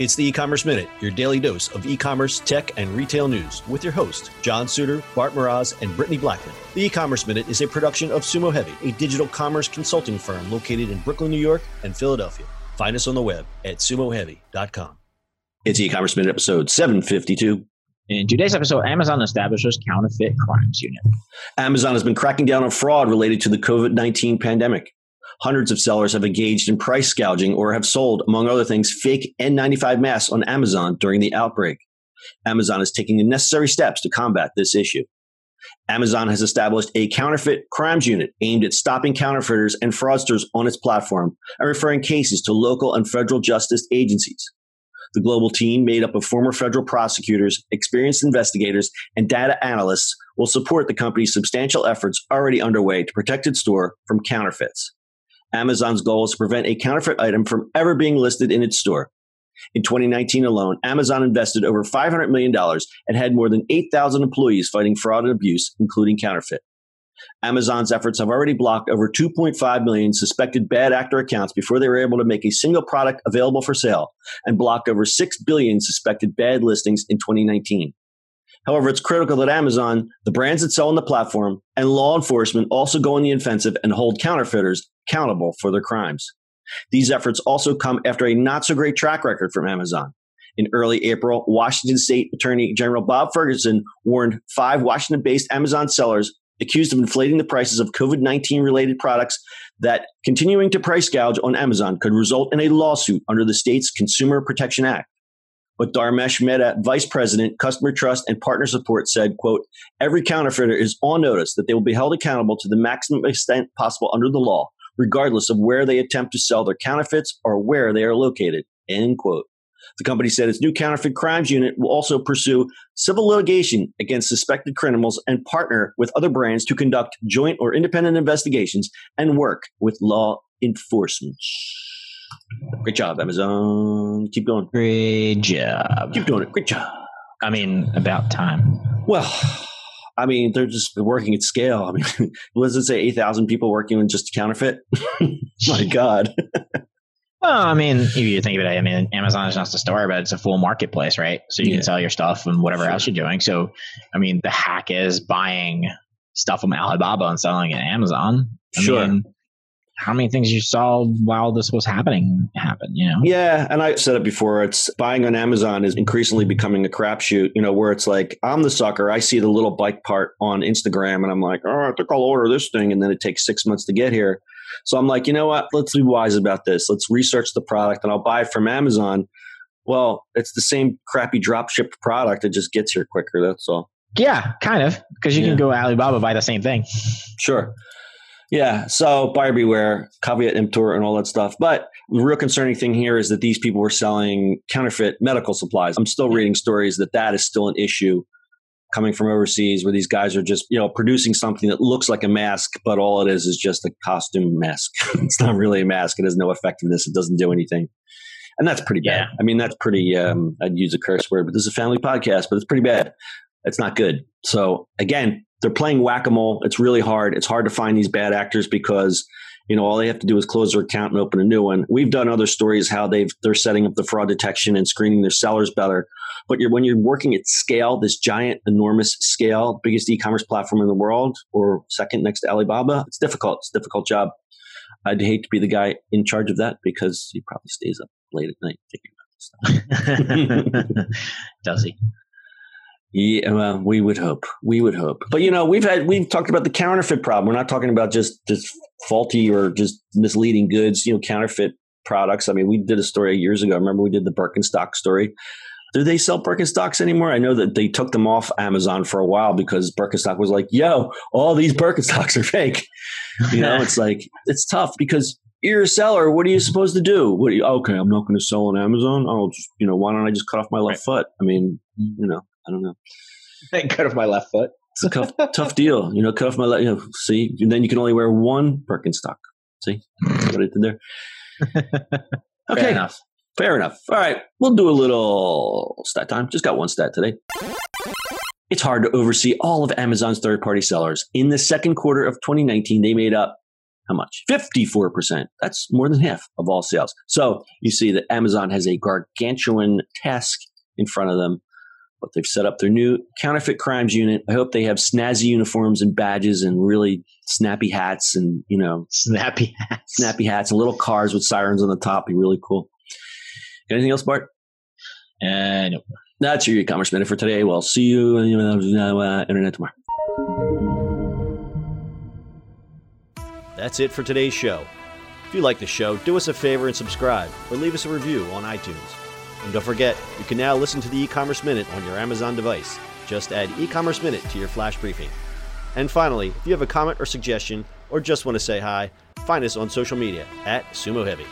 It's the e-commerce minute, your daily dose of e-commerce, tech, and retail news with your host, John Suder, Bart Mroz, and Brittany Blackman. The e-commerce minute is a production of Sumo Heavy, a digital commerce consulting firm located in Brooklyn, New York, and Philadelphia. Find us on the web at sumoheavy.com. It's e-commerce minute episode 752. In today's episode, Amazon establishes counterfeit crimes unit. Amazon has been cracking down on fraud related to the COVID 19 pandemic. Hundreds of sellers have engaged in price gouging or have sold, among other things, fake N95 masks on Amazon during the outbreak. Amazon is taking the necessary steps to combat this issue. Amazon has established a counterfeit crimes unit aimed at stopping counterfeiters and fraudsters on its platform and referring cases to local and federal justice agencies. The global team, made up of former federal prosecutors, experienced investigators, and data analysts, will support the company's substantial efforts already underway to protect its store from counterfeits. Amazon's goal is to prevent a counterfeit item from ever being listed in its store. In 2019 alone, Amazon invested over $500 million and had more than 8,000 employees fighting fraud and abuse, including counterfeit. Amazon's efforts have already blocked over 2.5 million suspected bad actor accounts before they were able to make a single product available for sale and blocked over 6 billion suspected bad listings in 2019. However, it's critical that Amazon, the brands that sell on the platform, and law enforcement also go on the offensive and hold counterfeiters accountable for their crimes. These efforts also come after a not so great track record from Amazon. In early April, Washington State Attorney General Bob Ferguson warned five Washington based Amazon sellers accused of inflating the prices of COVID 19 related products that continuing to price gouge on Amazon could result in a lawsuit under the state's Consumer Protection Act. But Dharmesh Mehta, Vice President, Customer Trust and Partner Support said, quote, every counterfeiter is on notice that they will be held accountable to the maximum extent possible under the law, regardless of where they attempt to sell their counterfeits or where they are located, end quote. The company said its new counterfeit crimes unit will also pursue civil litigation against suspected criminals and partner with other brands to conduct joint or independent investigations and work with law enforcement. Great job, Amazon. Keep going. Great job. Keep doing it. Great job. I mean, about time. Well, I mean, they're just working at scale. I mean, what does it say? 8,000 people working on just counterfeit? My God. Well, I mean, if you think of it, I mean, Amazon is not just a store, but it's a full marketplace, right? So you Yeah. can sell your stuff and whatever Sure. else you're doing. So, I mean, the hack is buying stuff from Alibaba and selling it at Amazon. I Sure. mean, how many things you saw while this was happening happen, you know? Yeah, and I said it before. It's buying on Amazon is increasingly becoming a crapshoot. You know, where it's like I'm the sucker. I see the little bike part on Instagram, and I'm like, oh, I think I'll order this thing, and then it takes six months to get here. So I'm like, you know what? Let's be wise about this. Let's research the product, and I'll buy it from Amazon. Well, it's the same crappy drop shipped product. It just gets here quicker. That's all. Yeah, kind of. Because you Yeah. can go Alibaba buy the same thing. Sure. Yeah. So buyer beware, caveat emptor, and all that stuff. But the real concerning thing here is that these people were selling counterfeit medical supplies. I'm still reading stories that that is still an issue coming from overseas where these guys are just, you know, producing something that looks like a mask, but all it is is just a costume mask. it's not really a mask. It has no effectiveness. It doesn't do anything. And that's pretty bad. Yeah. I mean, that's pretty, um, I'd use a curse word, but this is a family podcast, but it's pretty bad. It's not good. So again, they're playing whack-a-mole. It's really hard. It's hard to find these bad actors because you know all they have to do is close their account and open a new one. We've done other stories how they've they're setting up the fraud detection and screening their sellers better. But you're, when you're working at scale, this giant, enormous scale, biggest e-commerce platform in the world, or second next to Alibaba, it's difficult. It's a difficult job. I'd hate to be the guy in charge of that because he probably stays up late at night thinking about this stuff. Does he? Yeah, well, we would hope. We would hope. But you know, we've had we've talked about the counterfeit problem. We're not talking about just just faulty or just misleading goods. You know, counterfeit products. I mean, we did a story years ago. Remember, we did the Birkenstock story. Do they sell Birkenstocks anymore? I know that they took them off Amazon for a while because Birkenstock was like, "Yo, all these Birkenstocks are fake." You know, it's like it's tough because you're a seller. What are you supposed to do? What you, okay, I'm not going to sell on Amazon. I'll just, you know, why don't I just cut off my left foot? I mean, you know, I don't know. Cut off my left foot. It's a tough, tough deal. You know, cut off my left. You know, see, and then you can only wear one Birkenstock. See what I did there? Okay, Fair enough. Fair enough. All right, we'll do a little stat time. Just got one stat today. It's hard to oversee all of Amazon's third party sellers. In the second quarter of 2019, they made up how much? 54%. That's more than half of all sales. So you see that Amazon has a gargantuan task in front of them, but they've set up their new counterfeit crimes unit. I hope they have snazzy uniforms and badges and really snappy hats and, you know, snappy hats. Snappy hats and little cars with sirens on the top. Be really cool. Anything else, Bart? Uh, no. That's your e-commerce minute for today. We'll see you on the uh, internet tomorrow. That's it for today's show. If you like the show, do us a favor and subscribe or leave us a review on iTunes. And don't forget, you can now listen to the e-commerce minute on your Amazon device. Just add e-commerce minute to your flash briefing. And finally, if you have a comment or suggestion or just want to say hi, find us on social media at Sumo Heavy.